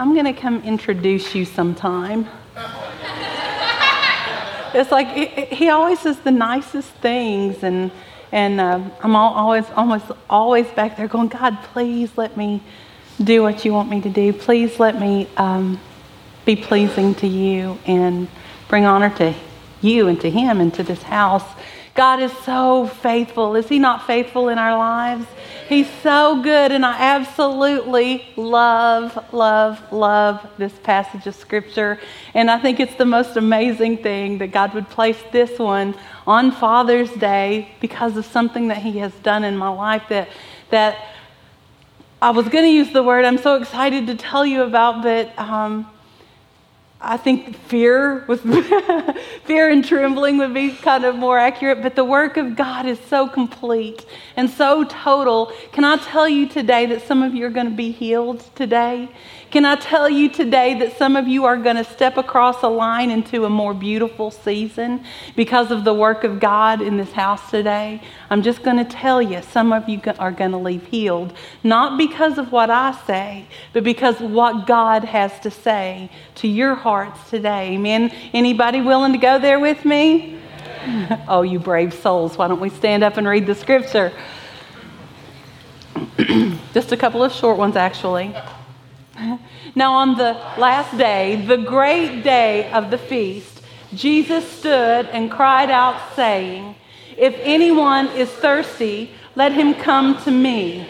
I'm going to come introduce you sometime. it's like he always says the nicest things, and and uh, I'm always almost always back there going, God, please let me do what you want me to do. Please let me um, be pleasing to you and bring honor to you and to Him and to this house. God is so faithful. Is He not faithful in our lives? He's so good, and I absolutely love, love, love this passage of Scripture. And I think it's the most amazing thing that God would place this one on Father's Day because of something that He has done in my life that, that I was going to use the word I'm so excited to tell you about, but. Um, I think fear was fear and trembling would be kind of more accurate, but the work of God is so complete and so total. Can I tell you today that some of you are going to be healed today? Can I tell you today that some of you are going to step across a line into a more beautiful season because of the work of God in this house today? I'm just going to tell you, some of you are going to leave healed, not because of what I say, but because of what God has to say to your hearts today. Amen. Anybody willing to go there with me? oh, you brave souls. Why don't we stand up and read the scripture? just a couple of short ones, actually. Now, on the last day, the great day of the feast, Jesus stood and cried out, saying, If anyone is thirsty, let him come to me.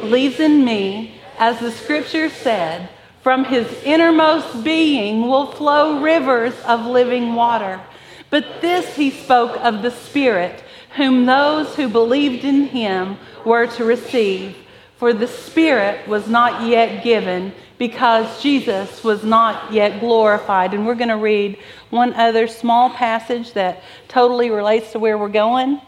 Believes in me, as the scripture said, from his innermost being will flow rivers of living water. But this he spoke of the Spirit, whom those who believed in him were to receive for the Spirit was not yet given because Jesus was not yet glorified. And we're going to read one other small passage that totally relates to where we're going.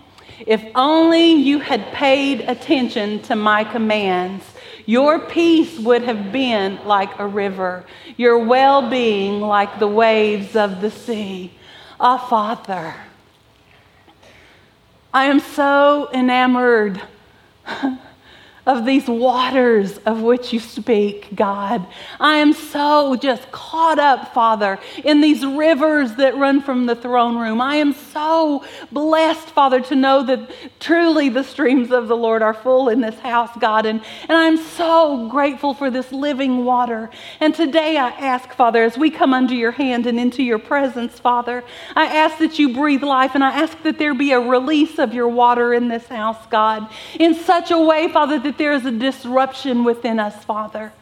If only you had paid attention to my commands, your peace would have been like a river, your well being like the waves of the sea. Ah, Father, I am so enamored of these waters of which you speak, God. I am so just caught up, Father, in these rivers that run from the throne room. I am so blessed, Father, to know that truly the streams of the Lord are full in this house, God. And, and I'm so grateful for this living water. And today I ask, Father, as we come under your hand and into your presence, Father, I ask that you breathe life and I ask that there be a release of your water in this house, God, in such a way, Father, that there is a disruption within us, Father.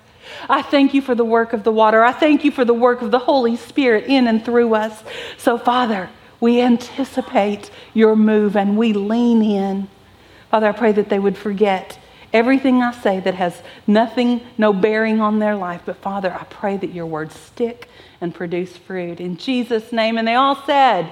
I thank you for the work of the water. I thank you for the work of the Holy Spirit in and through us. So, Father, we anticipate your move and we lean in. Father, I pray that they would forget everything I say that has nothing, no bearing on their life. But, Father, I pray that your words stick and produce fruit. In Jesus' name. And they all said,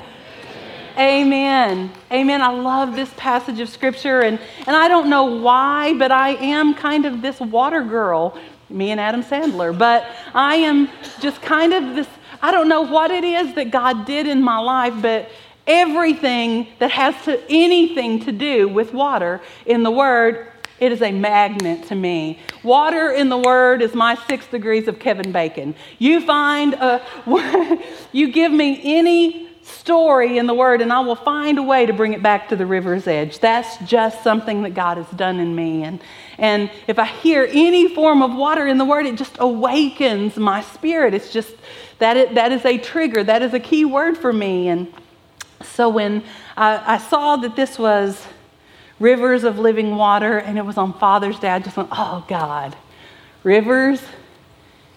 Amen. Amen. I love this passage of scripture, and, and I don't know why, but I am kind of this water girl, me and Adam Sandler, but I am just kind of this, I don't know what it is that God did in my life, but everything that has to anything to do with water in the Word, it is a magnet to me. Water in the Word is my six degrees of Kevin Bacon. You find a, you give me any story in the Word, and I will find a way to bring it back to the river's edge. That's just something that God has done in me. And, and if I hear any form of water in the Word, it just awakens my spirit. It's just that, it, that is a trigger, that is a key word for me. And so when I, I saw that this was rivers of living water and it was on Father's Day, I just went, oh, God, rivers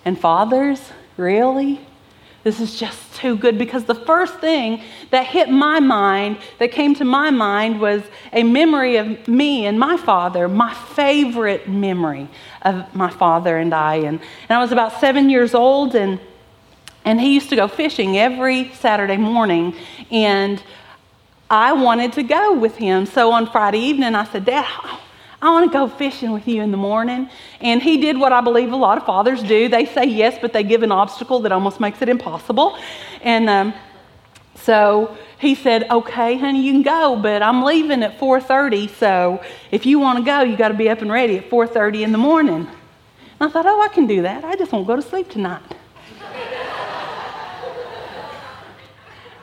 and fathers? Really? This is just too good because the first thing that hit my mind, that came to my mind, was a memory of me and my father, my favorite memory of my father and I. And, and I was about seven years old, and, and he used to go fishing every Saturday morning. And I wanted to go with him. So on Friday evening, I said, Dad, I want to go fishing with you in the morning. And he did what I believe a lot of fathers do. They say yes, but they give an obstacle that almost makes it impossible. And um, so he said, "Okay, honey, you can go, but I'm leaving at 4:30. So if you want to go, you got to be up and ready at 4:30 in the morning." And I thought, oh, I can do that. I just won't go to sleep tonight.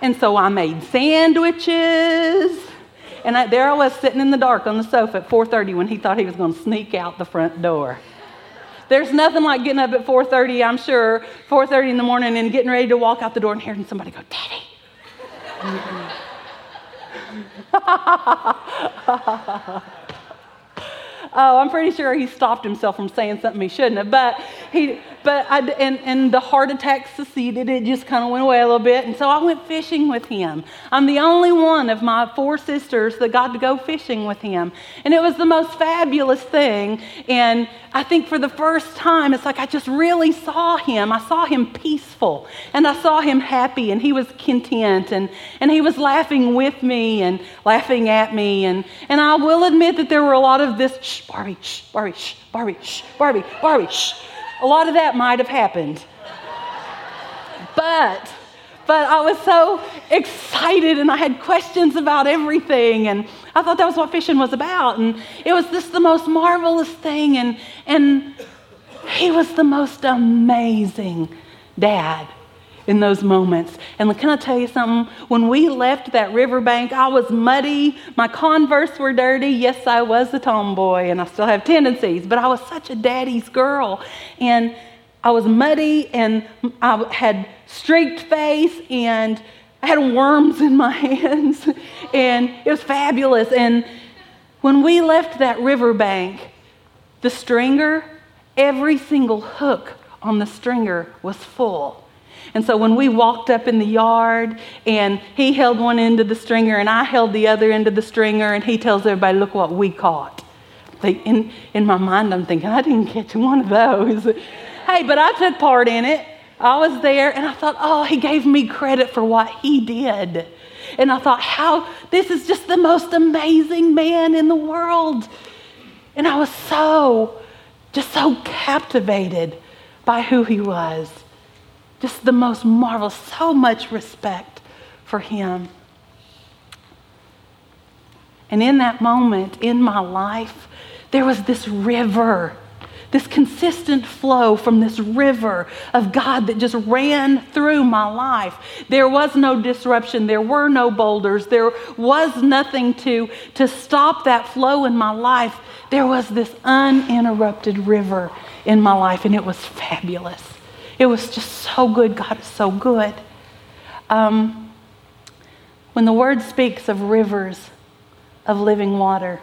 and so I made sandwiches. And I, there I was sitting in the dark on the sofa at 4:30 when he thought he was going to sneak out the front door. There's nothing like getting up at 4:30, I'm sure, 4:30 in the morning and getting ready to walk out the door and hearing somebody go, "Daddy." Oh, I'm pretty sure he stopped himself from saying something he shouldn't have. But he, but I, and, and the heart attack succeeded. It just kind of went away a little bit. And so I went fishing with him. I'm the only one of my four sisters that got to go fishing with him. And it was the most fabulous thing. And I think for the first time, it's like I just really saw him. I saw him peaceful and I saw him happy and he was content and, and he was laughing with me and laughing at me. And, and I will admit that there were a lot of this shh, Barbie, shh, Barbie, shh, Barbie, shh, Barbie, Barbie, shh. A lot of that might have happened. But but I was so excited and I had questions about everything and I thought that was what fishing was about and it was just the most marvelous thing and and he was the most amazing dad in those moments. And can I tell you something? When we left that riverbank, I was muddy. My Converse were dirty. Yes, I was a tomboy, and I still have tendencies, but I was such a daddy's girl. And I was muddy, and I had streaked face, and I had worms in my hands, and it was fabulous. And when we left that riverbank, the stringer, every single hook on the stringer was full. And so when we walked up in the yard and he held one end of the stringer and I held the other end of the stringer, and he tells everybody, Look what we caught. Like in, in my mind, I'm thinking, I didn't catch one of those. hey, but I took part in it. I was there and I thought, Oh, he gave me credit for what he did. And I thought, How this is just the most amazing man in the world. And I was so, just so captivated by who he was. Just the most marvelous, so much respect for him. And in that moment in my life, there was this river, this consistent flow from this river of God that just ran through my life. There was no disruption, there were no boulders, there was nothing to, to stop that flow in my life. There was this uninterrupted river in my life, and it was fabulous. It was just so good. God is so good. Um, when the word speaks of rivers of living water,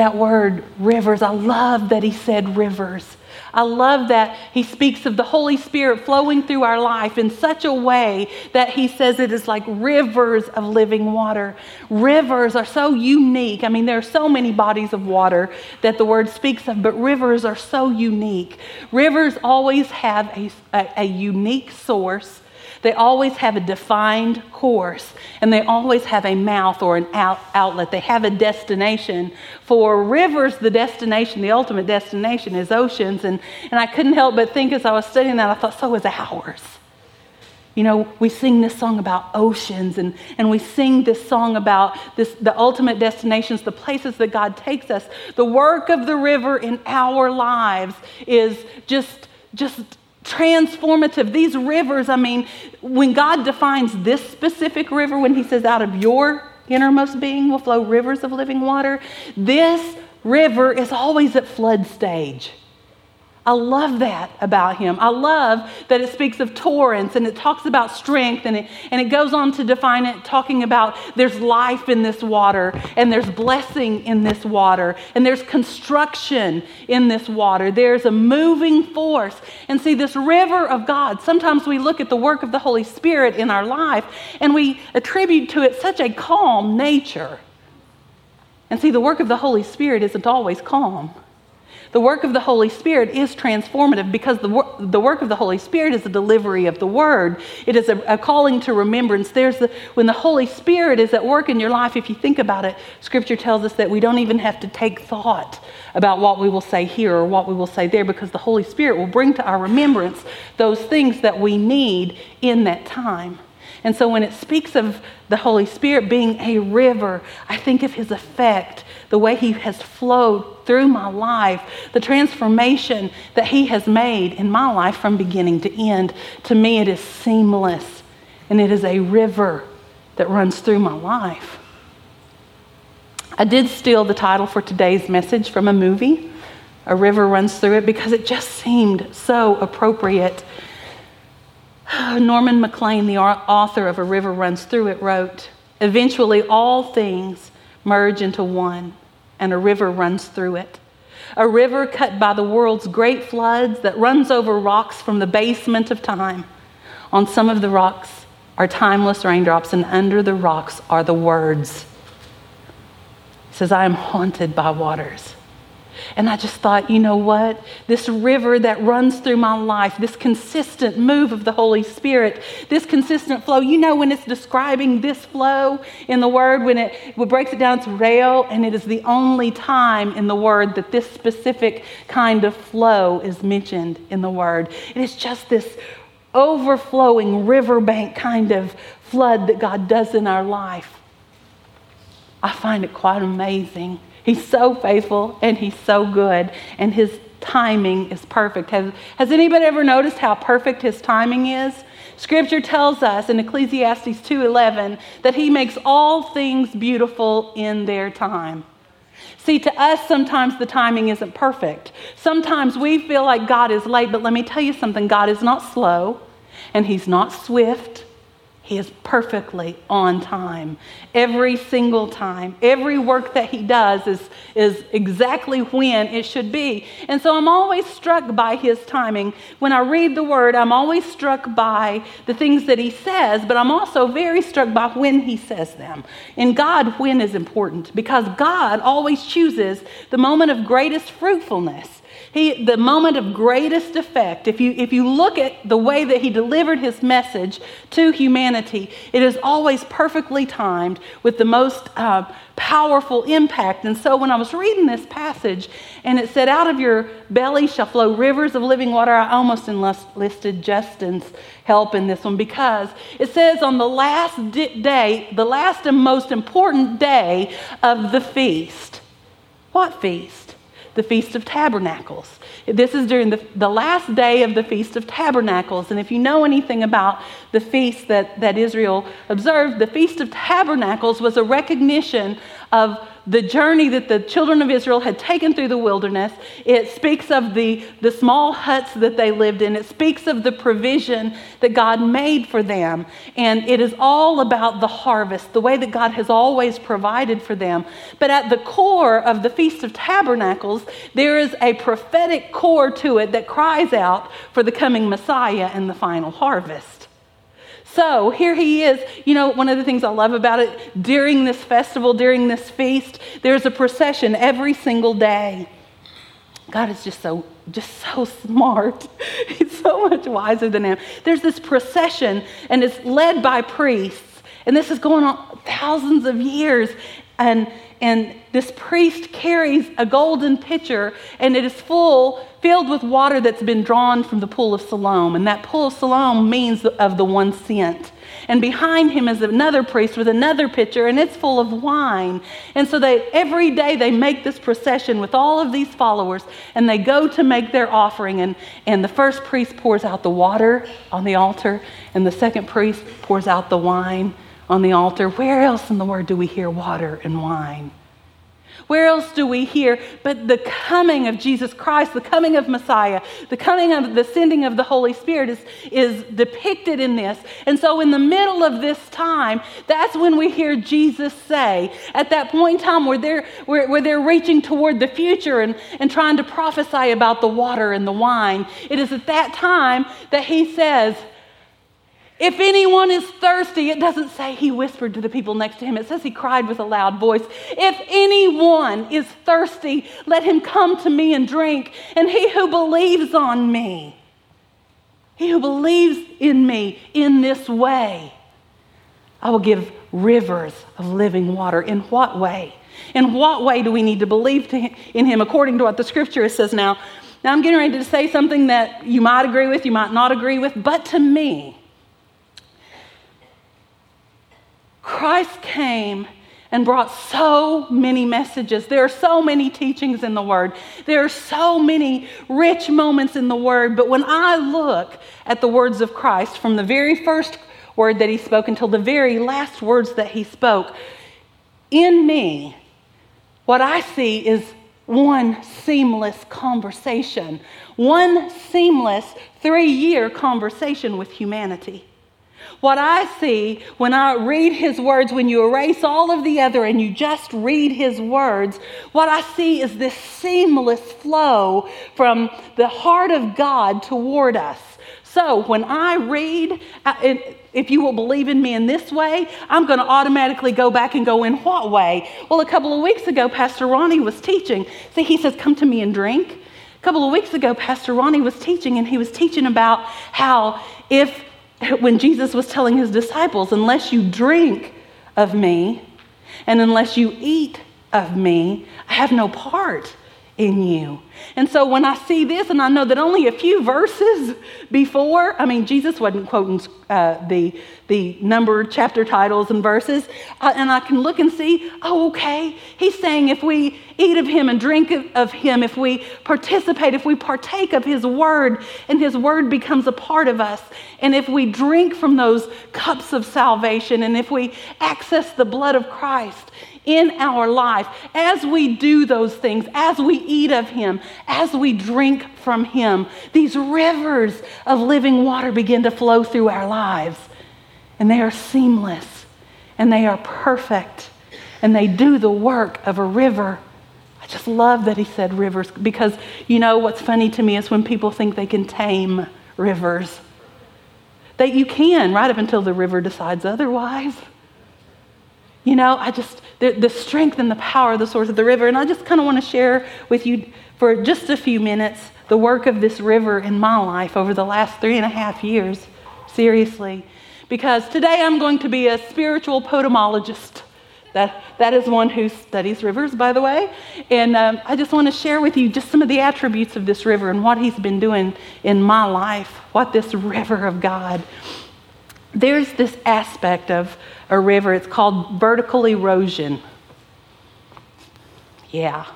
that word rivers, I love that he said rivers. I love that he speaks of the Holy Spirit flowing through our life in such a way that he says it is like rivers of living water. Rivers are so unique. I mean, there are so many bodies of water that the word speaks of, but rivers are so unique. Rivers always have a, a, a unique source they always have a defined course and they always have a mouth or an out- outlet. They have a destination. For rivers, the destination, the ultimate destination is oceans. And, and I couldn't help but think as I was studying that, I thought, so is ours. You know, we sing this song about oceans and, and we sing this song about this, the ultimate destinations, the places that God takes us. The work of the river in our lives is just, just transformative. These rivers, I mean, when God defines this specific river, when He says, out of your innermost being will flow rivers of living water, this river is always at flood stage. I love that about him. I love that it speaks of torrents and it talks about strength and it, and it goes on to define it, talking about there's life in this water and there's blessing in this water and there's construction in this water. There's a moving force. And see, this river of God, sometimes we look at the work of the Holy Spirit in our life and we attribute to it such a calm nature. And see, the work of the Holy Spirit isn't always calm. The work of the Holy Spirit is transformative because the, wor- the work of the Holy Spirit is the delivery of the word. It is a, a calling to remembrance. There's the, when the Holy Spirit is at work in your life, if you think about it, Scripture tells us that we don't even have to take thought about what we will say here or what we will say there because the Holy Spirit will bring to our remembrance those things that we need in that time. And so when it speaks of the Holy Spirit being a river, I think of his effect, the way he has flowed through my life, the transformation that He has made in my life from beginning to end, to me it is seamless and it is a river that runs through my life. I did steal the title for today's message from a movie, A River Runs Through It, because it just seemed so appropriate. Norman Maclean, the author of A River Runs Through It, wrote Eventually, all things merge into one, and a river runs through it. A river cut by the world's great floods that runs over rocks from the basement of time. On some of the rocks are timeless raindrops, and under the rocks are the words. He says, I am haunted by waters. And I just thought, you know what? This river that runs through my life, this consistent move of the Holy Spirit, this consistent flow, you know, when it's describing this flow in the Word, when it, it breaks it down to rail, and it is the only time in the Word that this specific kind of flow is mentioned in the Word. It is just this overflowing riverbank kind of flood that God does in our life. I find it quite amazing. He's so faithful and he's so good, and his timing is perfect. Has, has anybody ever noticed how perfect his timing is? Scripture tells us in Ecclesiastes 2:11 that he makes all things beautiful in their time. See, to us, sometimes the timing isn't perfect. Sometimes we feel like God is late, but let me tell you something God is not slow, and He's not swift, he is perfectly on time. Every single time. Every work that he does is, is exactly when it should be. And so I'm always struck by his timing. When I read the word, I'm always struck by the things that he says, but I'm also very struck by when he says them. In God, when is important because God always chooses the moment of greatest fruitfulness. He, the moment of greatest effect, if you, if you look at the way that he delivered his message to humanity, it is always perfectly timed with the most uh, powerful impact. And so when I was reading this passage and it said, Out of your belly shall flow rivers of living water, I almost enlisted Justin's help in this one because it says on the last day, the last and most important day of the feast. What feast? The Feast of Tabernacles. This is during the, the last day of the Feast of Tabernacles. And if you know anything about the feast that, that Israel observed, the Feast of Tabernacles was a recognition of the journey that the children of Israel had taken through the wilderness. It speaks of the, the small huts that they lived in. It speaks of the provision that God made for them. And it is all about the harvest, the way that God has always provided for them. But at the core of the Feast of Tabernacles, there is a prophetic core to it that cries out for the coming Messiah and the final harvest. So here he is. You know, one of the things I love about it during this festival, during this feast, there's a procession every single day. God is just so just so smart. He's so much wiser than him. There's this procession and it's led by priests. And this is going on thousands of years and and this priest carries a golden pitcher and it is full filled with water that's been drawn from the pool of Siloam. And that pool of Siloam means of the one sent and behind him is another priest with another pitcher and it's full of wine. And so they every day they make this procession with all of these followers and they go to make their offering. And and the first priest pours out the water on the altar and the second priest pours out the wine on the altar. Where else in the Word do we hear water and wine? Where else do we hear but the coming of Jesus Christ, the coming of Messiah, the coming of the sending of the Holy Spirit is, is depicted in this. And so, in the middle of this time, that's when we hear Jesus say, at that point in time where they're, where, where they're reaching toward the future and, and trying to prophesy about the water and the wine, it is at that time that he says, if anyone is thirsty, it doesn't say he whispered to the people next to him. It says he cried with a loud voice. If anyone is thirsty, let him come to me and drink. And he who believes on me, he who believes in me in this way, I will give rivers of living water. In what way? In what way do we need to believe to him, in him according to what the scripture says now? Now, I'm getting ready to say something that you might agree with, you might not agree with, but to me, Christ came and brought so many messages. There are so many teachings in the Word. There are so many rich moments in the Word. But when I look at the words of Christ from the very first word that He spoke until the very last words that He spoke, in me, what I see is one seamless conversation, one seamless three year conversation with humanity. What I see when I read his words, when you erase all of the other and you just read his words, what I see is this seamless flow from the heart of God toward us. So when I read, uh, if you will believe in me in this way, I'm going to automatically go back and go in what way? Well, a couple of weeks ago, Pastor Ronnie was teaching. See, he says, Come to me and drink. A couple of weeks ago, Pastor Ronnie was teaching, and he was teaching about how if when Jesus was telling his disciples, unless you drink of me and unless you eat of me, I have no part in you. And so when I see this, and I know that only a few verses before, I mean, Jesus wasn't quoting uh, the, the numbered chapter titles and verses, uh, and I can look and see, oh, okay, he's saying if we eat of him and drink of him, if we participate, if we partake of his word, and his word becomes a part of us, and if we drink from those cups of salvation, and if we access the blood of Christ, in our life, as we do those things, as we eat of Him, as we drink from Him, these rivers of living water begin to flow through our lives. And they are seamless and they are perfect and they do the work of a river. I just love that He said rivers because you know what's funny to me is when people think they can tame rivers. That you can, right up until the river decides otherwise. You know, I just, the, the strength and the power of the source of the river. And I just kind of want to share with you for just a few minutes the work of this river in my life over the last three and a half years. Seriously. Because today I'm going to be a spiritual potamologist. That, that is one who studies rivers, by the way. And um, I just want to share with you just some of the attributes of this river and what he's been doing in my life, what this river of God. There's this aspect of a river. It's called vertical erosion. Yeah.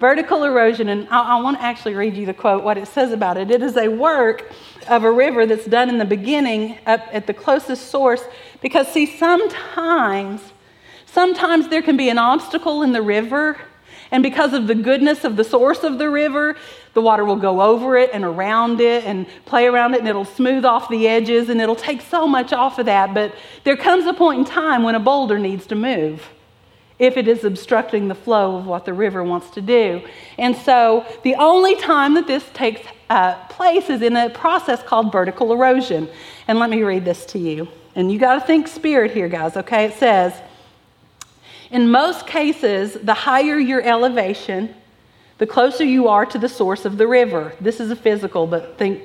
Vertical erosion, and I, I want to actually read you the quote, what it says about it. It is a work of a river that's done in the beginning up at the closest source because, see, sometimes, sometimes there can be an obstacle in the river and because of the goodness of the source of the river, the water will go over it and around it and play around it and it'll smooth off the edges and it'll take so much off of that. But there comes a point in time when a boulder needs to move if it is obstructing the flow of what the river wants to do. And so the only time that this takes uh, place is in a process called vertical erosion. And let me read this to you. And you got to think spirit here, guys, okay? It says, in most cases, the higher your elevation, the closer you are to the source of the river. This is a physical, but think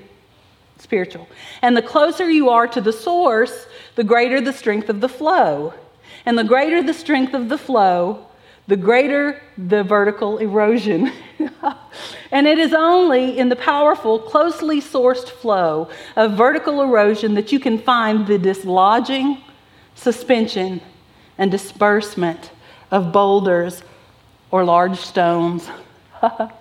spiritual. And the closer you are to the source, the greater the strength of the flow. And the greater the strength of the flow, the greater the vertical erosion. and it is only in the powerful, closely sourced flow of vertical erosion that you can find the dislodging, suspension, and disbursement of boulders or large stones.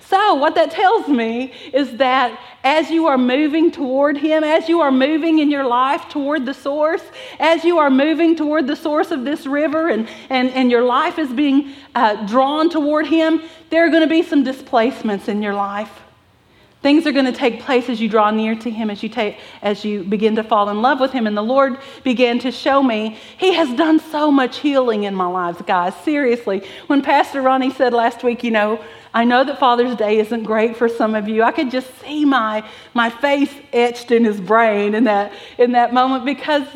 so, what that tells me is that as you are moving toward Him, as you are moving in your life toward the source, as you are moving toward the source of this river and, and, and your life is being uh, drawn toward Him, there are going to be some displacements in your life. Things are going to take place as you draw near to Him, as you, take, as you begin to fall in love with Him. And the Lord began to show me He has done so much healing in my lives, guys. Seriously. When Pastor Ronnie said last week, you know, I know that Father's Day isn't great for some of you. I could just see my, my face etched in his brain in that, in that moment because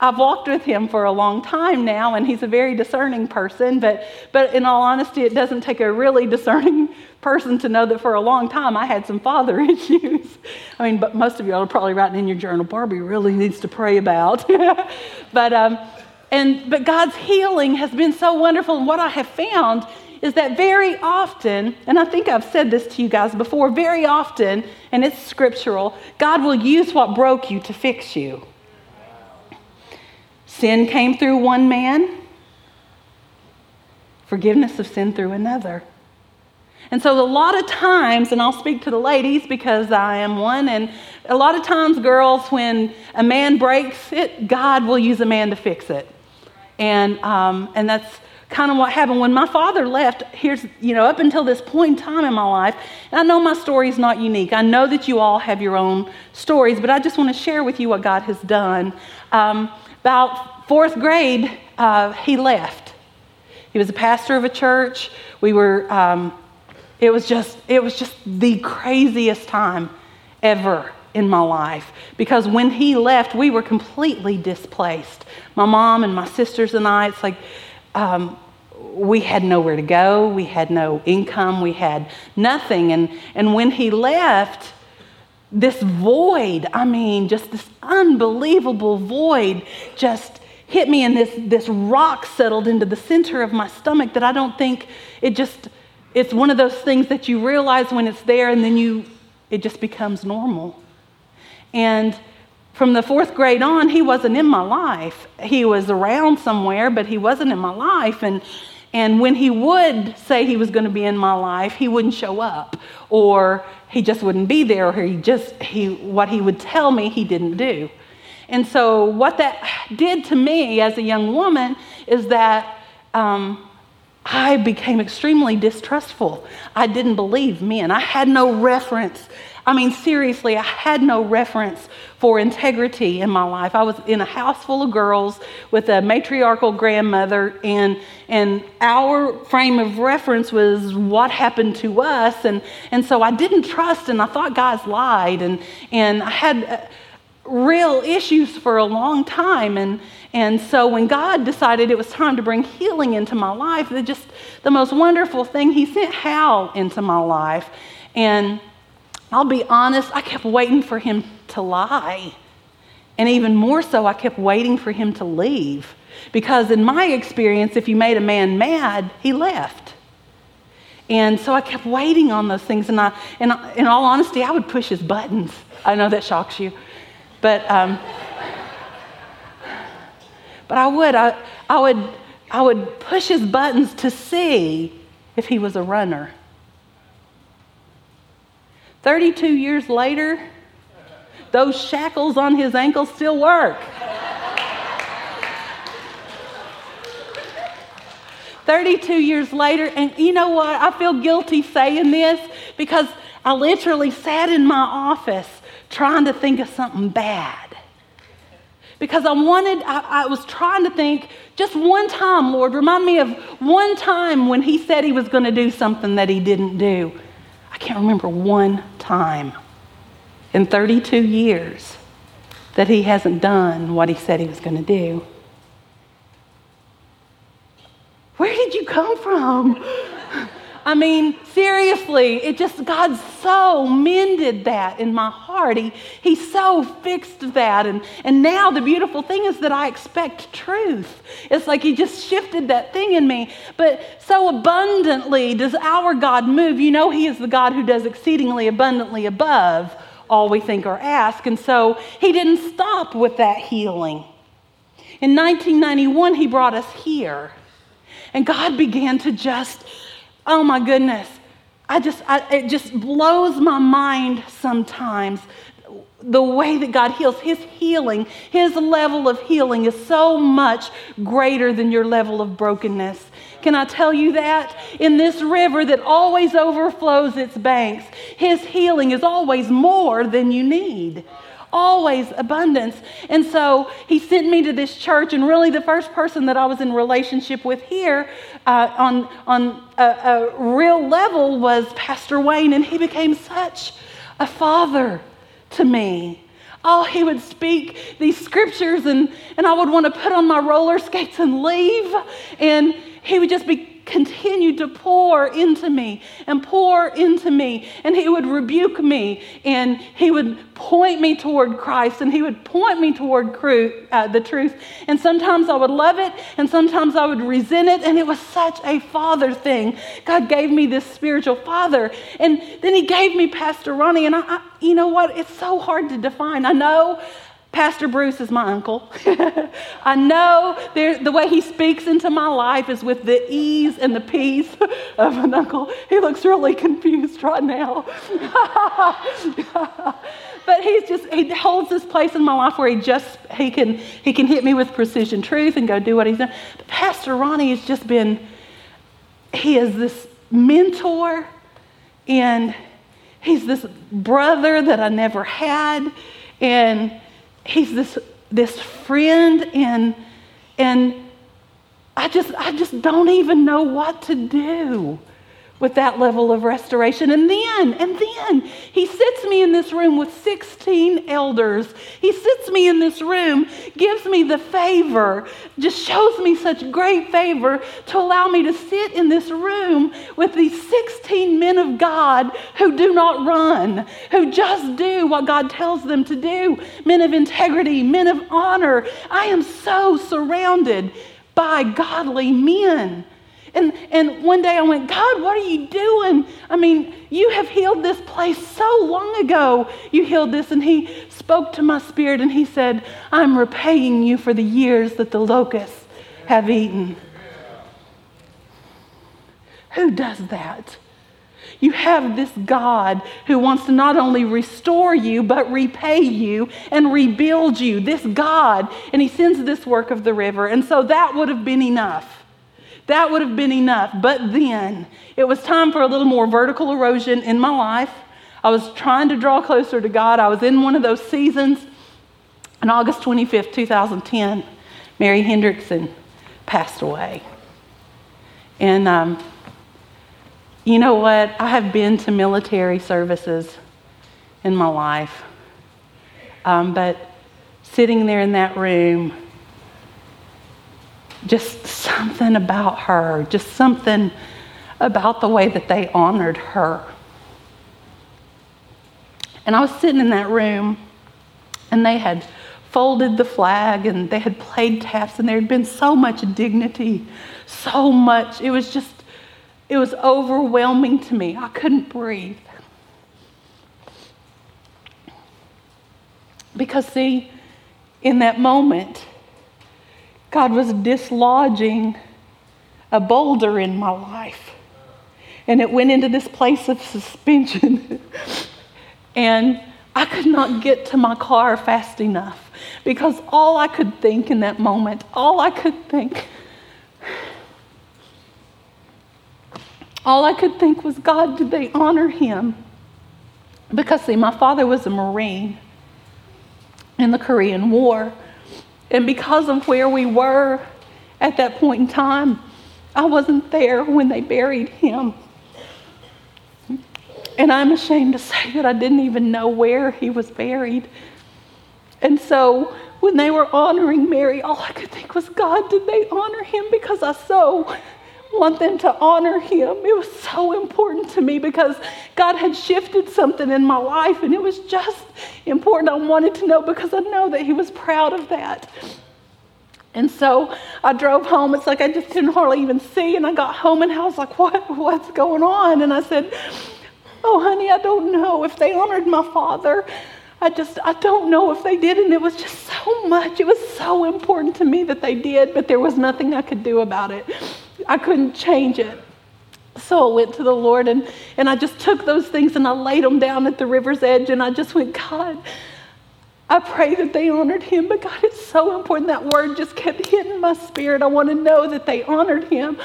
I've walked with him for a long time now, and he's a very discerning person. But, but in all honesty, it doesn't take a really discerning person to know that for a long time I had some father issues. I mean, but most of you are probably writing in your journal, Barbie really needs to pray about. but, um, and, but God's healing has been so wonderful. And what I have found is that very often, and I think I've said this to you guys before, very often, and it's scriptural, God will use what broke you to fix you. Sin came through one man, forgiveness of sin through another. And so, a lot of times, and I'll speak to the ladies because I am one, and a lot of times, girls, when a man breaks it, God will use a man to fix it. And, um, and that's kind of what happened when my father left. Here's, you know, up until this point in time in my life, and I know my story is not unique. I know that you all have your own stories, but I just want to share with you what God has done. Um, about fourth grade, uh, he left. He was a pastor of a church. We were. Um, it was just, it was just the craziest time ever in my life because when he left, we were completely displaced. My mom and my sisters and I, it's like um, we had nowhere to go, we had no income, we had nothing. And, and when he left, this void, I mean, just this unbelievable void, just hit me, and this, this rock settled into the center of my stomach that I don't think it just it's one of those things that you realize when it's there and then you it just becomes normal. And from the fourth grade on, he wasn't in my life. He was around somewhere, but he wasn't in my life. And and when he would say he was going to be in my life, he wouldn't show up, or he just wouldn't be there, or he just he what he would tell me he didn't do. And so what that did to me as a young woman is that um, I became extremely distrustful. I didn't believe men. I had no reference. I mean, seriously, I had no reference for integrity in my life. I was in a house full of girls with a matriarchal grandmother, and, and our frame of reference was what happened to us. And, and so I didn't trust, and I thought guys lied, and, and I had uh, real issues for a long time. And, and so when God decided it was time to bring healing into my life, the just the most wonderful thing, He sent Hal into my life. And I'll be honest, I kept waiting for him to lie. And even more so, I kept waiting for him to leave. Because in my experience, if you made a man mad, he left. And so I kept waiting on those things. And, I, in all honesty, I would push his buttons. I know that shocks you. But. Um, but I would, I, I would, I would push his buttons to see if he was a runner. 32 years later, those shackles on his ankles still work. 32 years later, and you know what? I feel guilty saying this because I literally sat in my office trying to think of something bad because I wanted, I, I, was trying to think just one time, Lord, remind me of one time when He said He was going to do something that He didn't do. I can't remember one time in 32 years that He hasn't done what He said He was going to do. Where did you come from? I mean, seriously, it just, God so mended that in my heart. He, he so fixed that. And, and now the beautiful thing is that I expect truth. It's like He just shifted that thing in me. But so abundantly does our God move. You know, He is the God who does exceedingly abundantly above all we think or ask. And so He didn't stop with that healing. In 1991, He brought us here. And God began to just Oh my goodness. I just, I, it just blows my mind sometimes the way that God heals. His healing, His level of healing is so much greater than your level of brokenness. Can I tell you that? In this river that always overflows its banks, His healing is always more than you need always abundance. And so he sent me to this church, and really the first person that I was in relationship with here uh, on, on a, a real level was Pastor Wayne, and he became such a father to me. Oh, he would speak these scriptures, and, and I would want to put on my roller skates and leave. And he would just be continued to pour into me and pour into me. And he would rebuke me and he would point me toward Christ and he would point me toward cru- uh, the truth. And sometimes I would love it and sometimes I would resent it. And it was such a father thing. God gave me this spiritual father. And then he gave me Pastor Ronnie. And I, I you know what? It's so hard to define. I know Pastor Bruce is my uncle. I know the way he speaks into my life is with the ease and the peace of an uncle. He looks really confused right now. but he's just he holds this place in my life where he just he can he can hit me with precision truth and go do what he's done. But Pastor Ronnie has just been he is this mentor and he's this brother that I never had and he's this this friend and and I just I just don't even know what to do with that level of restoration. And then, and then he sits me in this room with 16 elders. He sits me in this room, gives me the favor, just shows me such great favor to allow me to sit in this room with these 16 men of God who do not run, who just do what God tells them to do. Men of integrity, men of honor. I am so surrounded by godly men. And, and one day I went, God, what are you doing? I mean, you have healed this place so long ago. You healed this. And he spoke to my spirit and he said, I'm repaying you for the years that the locusts have eaten. Who does that? You have this God who wants to not only restore you, but repay you and rebuild you. This God. And he sends this work of the river. And so that would have been enough. That would have been enough. But then it was time for a little more vertical erosion in my life. I was trying to draw closer to God. I was in one of those seasons. On August 25th, 2010, Mary Hendrickson passed away. And um, you know what? I have been to military services in my life. Um, but sitting there in that room, just something about her, just something about the way that they honored her. And I was sitting in that room, and they had folded the flag and they had played taps, and there had been so much dignity, so much. It was just, it was overwhelming to me. I couldn't breathe. Because, see, in that moment, God was dislodging a boulder in my life. And it went into this place of suspension. and I could not get to my car fast enough because all I could think in that moment, all I could think, all I could think was, God, did they honor him? Because, see, my father was a Marine in the Korean War. And because of where we were at that point in time, I wasn't there when they buried him. And I'm ashamed to say that I didn't even know where he was buried. And so when they were honoring Mary, all I could think was, God, did they honor him? Because I so want them to honor him. It was so important to me because God had shifted something in my life, and it was just important. I wanted to know because I know that he was proud of that. And so I drove home. It's like I just couldn't hardly even see. And I got home and I was like, what, what's going on? And I said, Oh, honey, I don't know if they honored my father. I just, I don't know if they did. And it was just so much. It was so important to me that they did, but there was nothing I could do about it. I couldn't change it. So I went to the Lord and, and I just took those things and I laid them down at the river's edge and I just went, God, I pray that they honored him, but God, it's so important. That word just kept hitting my spirit. I want to know that they honored him.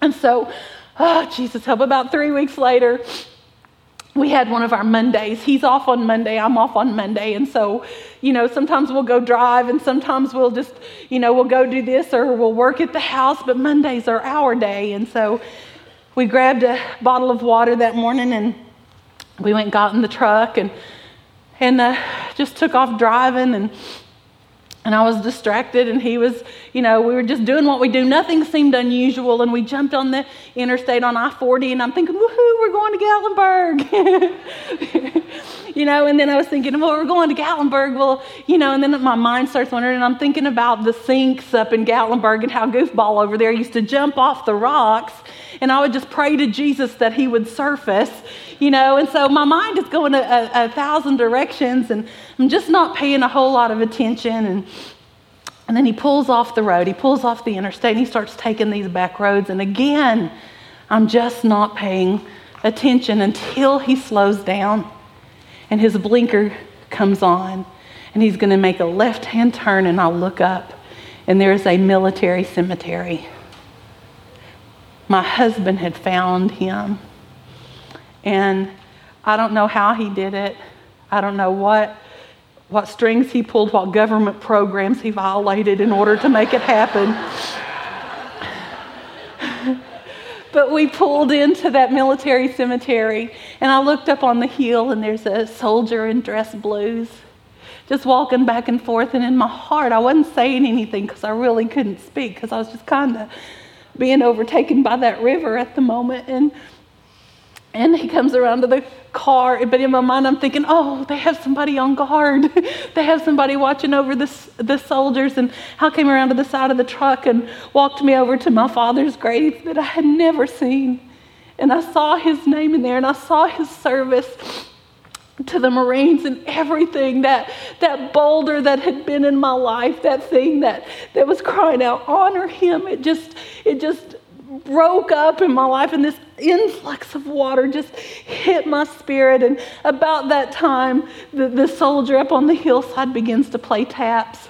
And so, oh, Jesus, help. About three weeks later, we had one of our Mondays. He's off on Monday, I'm off on Monday. And so, you know, sometimes we'll go drive and sometimes we'll just, you know, we'll go do this or we'll work at the house, but Mondays are our day. And so we grabbed a bottle of water that morning and we went and got in the truck and and uh, just took off driving and and I was distracted, and he was, you know, we were just doing what we do. Nothing seemed unusual, and we jumped on the interstate on I 40, and I'm thinking, woohoo, we're going to Gatlinburg. you know, and then I was thinking, well, we're going to Gatlinburg. Well, you know, and then my mind starts wandering, and I'm thinking about the sinks up in Gatlinburg and how Goofball over there used to jump off the rocks, and I would just pray to Jesus that he would surface, you know, and so my mind is going a, a, a thousand directions and I'm just not paying a whole lot of attention. And, and then he pulls off the road, he pulls off the interstate, and he starts taking these back roads. And again, I'm just not paying attention until he slows down and his blinker comes on and he's going to make a left hand turn and I'll look up and there's a military cemetery. My husband had found him. And I don't know how he did it. I don't know what, what strings he pulled, what government programs he violated in order to make it happen. but we pulled into that military cemetery, and I looked up on the hill, and there's a soldier in dress blues just walking back and forth. And in my heart, I wasn't saying anything because I really couldn't speak because I was just kind of being overtaken by that river at the moment. And and he comes around to the car, but in my mind, I'm thinking, oh, they have somebody on guard. they have somebody watching over the, the soldiers. And Hal came around to the side of the truck and walked me over to my father's grave that I had never seen. And I saw his name in there and I saw his service to the Marines and everything, that, that boulder that had been in my life, that thing that, that was crying out, honor him. It just, it just broke up in my life and this influx of water just hit my spirit. And about that time, the, the soldier up on the hillside begins to play taps.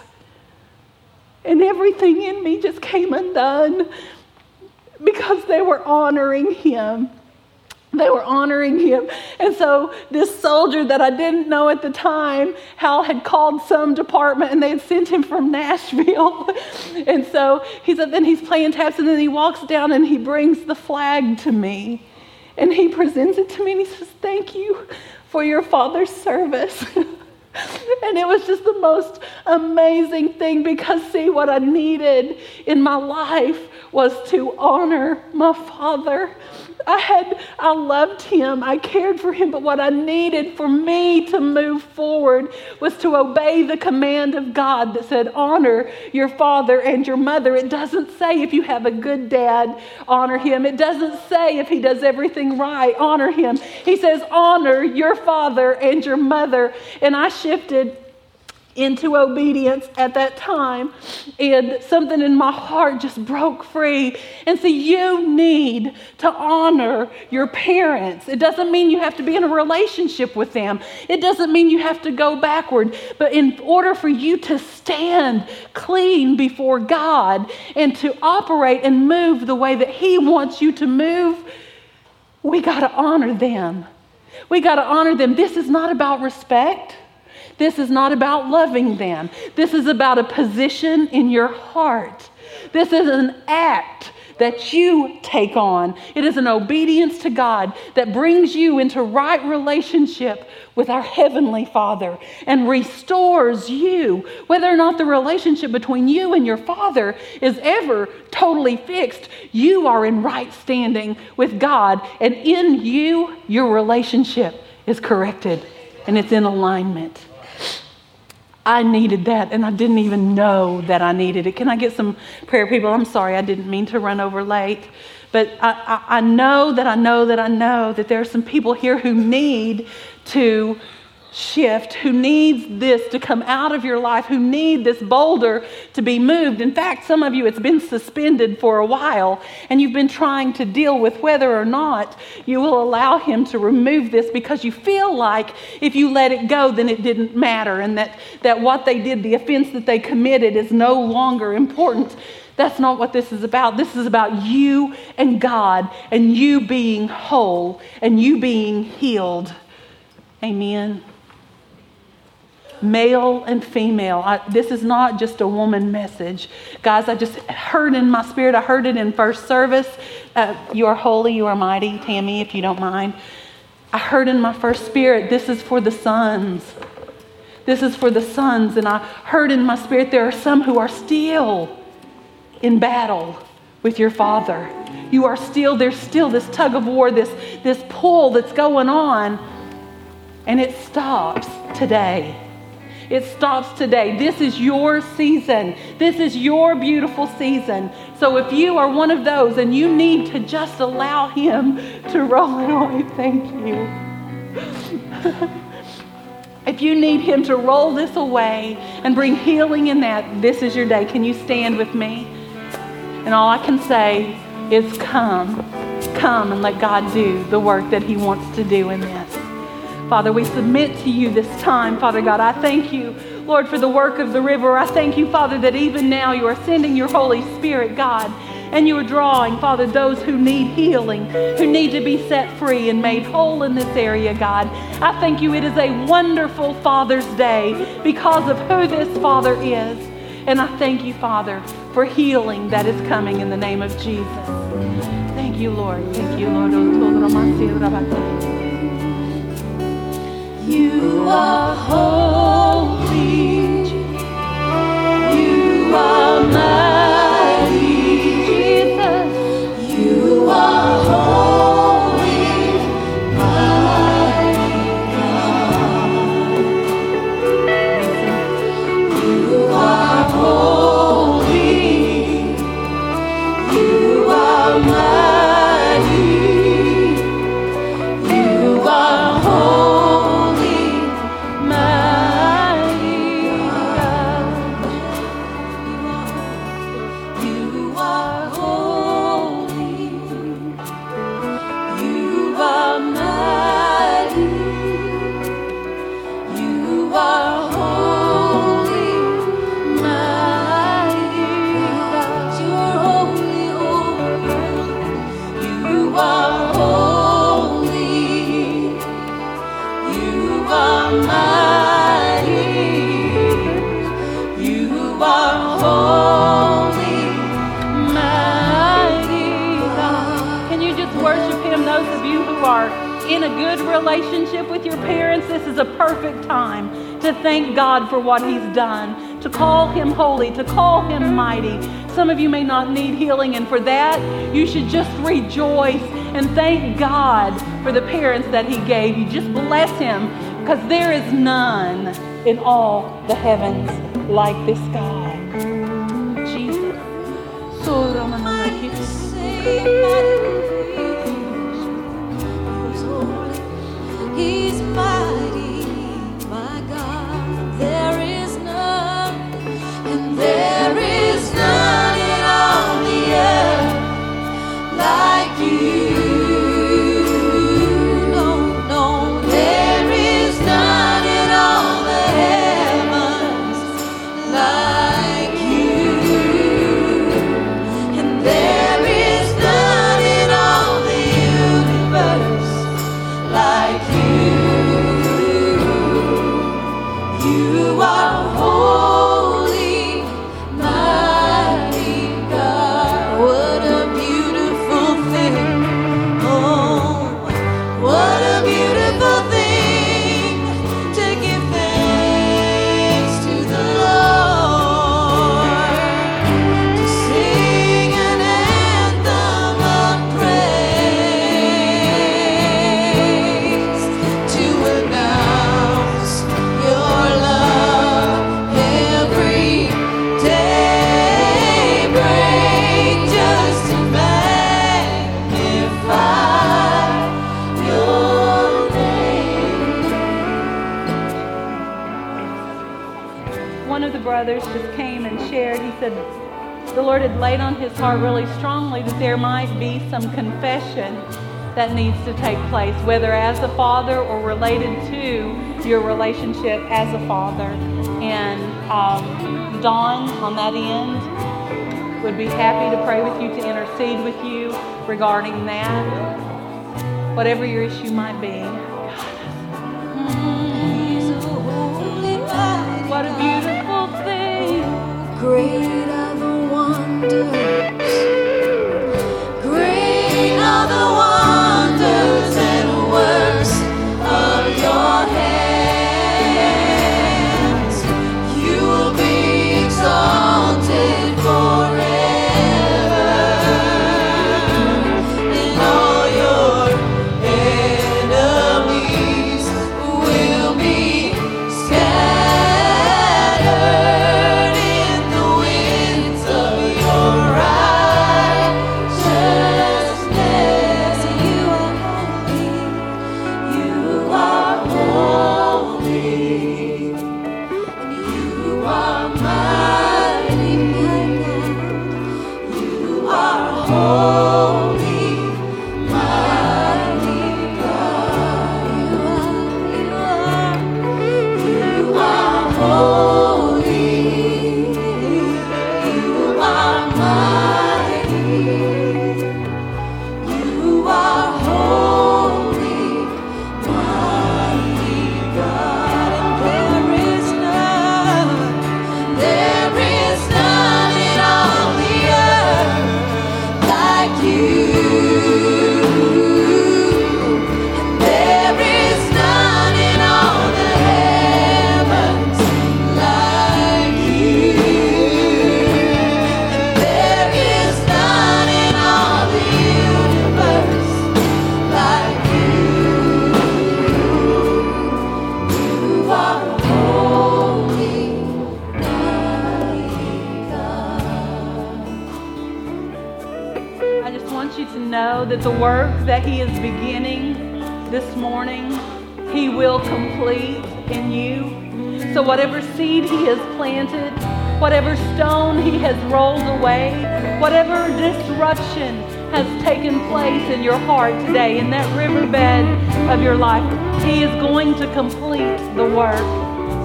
And everything in me just came undone because they were honoring him. They were honoring him. And so, this soldier that I didn't know at the time, Hal had called some department and they had sent him from Nashville. and so, he said, then he's playing taps and then he walks down and he brings the flag to me. And he presents it to me and he says, Thank you for your father's service. and it was just the most amazing thing because, see, what I needed in my life was to honor my father I had, I loved him, I cared for him, but what I needed for me to move forward was to obey the command of God that said, honor your father and your mother. It doesn't say if you have a good dad, honor him. It doesn't say if he does everything right, honor him. He says, honor your father and your mother. And I shifted into obedience at that time, and something in my heart just broke free. And so, you need to honor your parents. It doesn't mean you have to be in a relationship with them, it doesn't mean you have to go backward. But in order for you to stand clean before God and to operate and move the way that He wants you to move, we got to honor them. We got to honor them. This is not about respect. This is not about loving them. This is about a position in your heart. This is an act that you take on. It is an obedience to God that brings you into right relationship with our Heavenly Father and restores you. Whether or not the relationship between you and your Father is ever totally fixed, you are in right standing with God, and in you, your relationship is corrected and it's in alignment. I needed that, and I didn't even know that I needed it. Can I get some prayer, people? I'm sorry, I didn't mean to run over late. But I, I, I know that I know that I know that there are some people here who need to shift, who needs this to come out of your life, who need this boulder to be moved. In fact, some of you, it's been suspended for a while, and you've been trying to deal with whether or not you will allow Him to remove this because you feel like if you let it go, then it didn't matter, and that, that what they did, the offense that they committed, is no longer important. That's not what this is about. This is about you and God and you being whole and you being healed. Amen male and female. I, this is not just a woman message. Guys, I just heard in my spirit, I heard it in first service. Uh, you are holy, you are mighty, Tammy, if you don't mind. I heard in my first spirit, this is for the sons. This is for the sons. And I heard in my spirit, there are some who are still in battle with your father. You are still, there's still this tug of war, this, this pull that's going on, and it stops today. It stops today. This is your season. This is your beautiful season. So if you are one of those and you need to just allow Him to roll it away, thank you. if you need Him to roll this away and bring healing in that, this is your day. Can you stand with me? And all I can say is come, come and let God do the work that He wants to do in this. Father, we submit to you this time, Father God. I thank you, Lord, for the work of the river. I thank you, Father, that even now you are sending your Holy Spirit, God, and you are drawing, Father, those who need healing, who need to be set free and made whole in this area, God. I thank you. It is a wonderful Father's Day because of who this Father is. And I thank you, Father, for healing that is coming in the name of Jesus. Thank you, Lord. Thank you, Lord. You are holy. Not need healing, and for that, you should just rejoice and thank God for the parents that He gave you. Just bless Him because there is none in all the heavens like this God. Jesus. One of the brothers just came and shared. He said the Lord had laid on his heart really strongly that there might be some confession that needs to take place, whether as a father or related to your relationship as a father. And um, Dawn, on that end, would be happy to pray with you, to intercede with you regarding that, whatever your issue might be. He's a holy, mighty What a beautiful thing. This morning, He will complete in you. So, whatever seed He has planted, whatever stone He has rolled away, whatever disruption has taken place in your heart today, in that riverbed of your life, He is going to complete the work.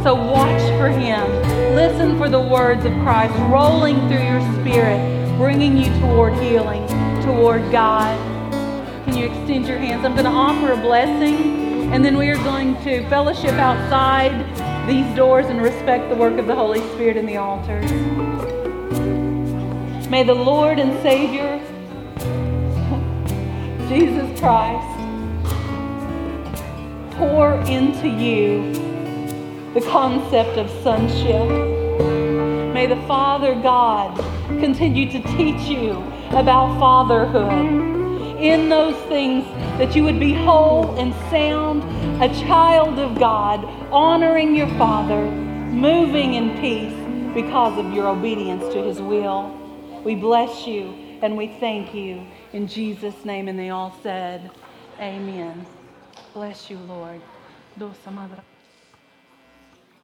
So watch for Him. Listen for the words of Christ rolling through your spirit, bringing you toward healing, toward God. You extend your hands? I'm going to offer a blessing, and then we are going to fellowship outside these doors and respect the work of the Holy Spirit in the altars. May the Lord and Savior Jesus Christ pour into you the concept of sonship. May the Father God continue to teach you about fatherhood. In those things that you would be whole and sound, a child of God, honoring your Father, moving in peace because of your obedience to His will. We bless you and we thank you in Jesus' name. And they all said, Amen. Bless you, Lord.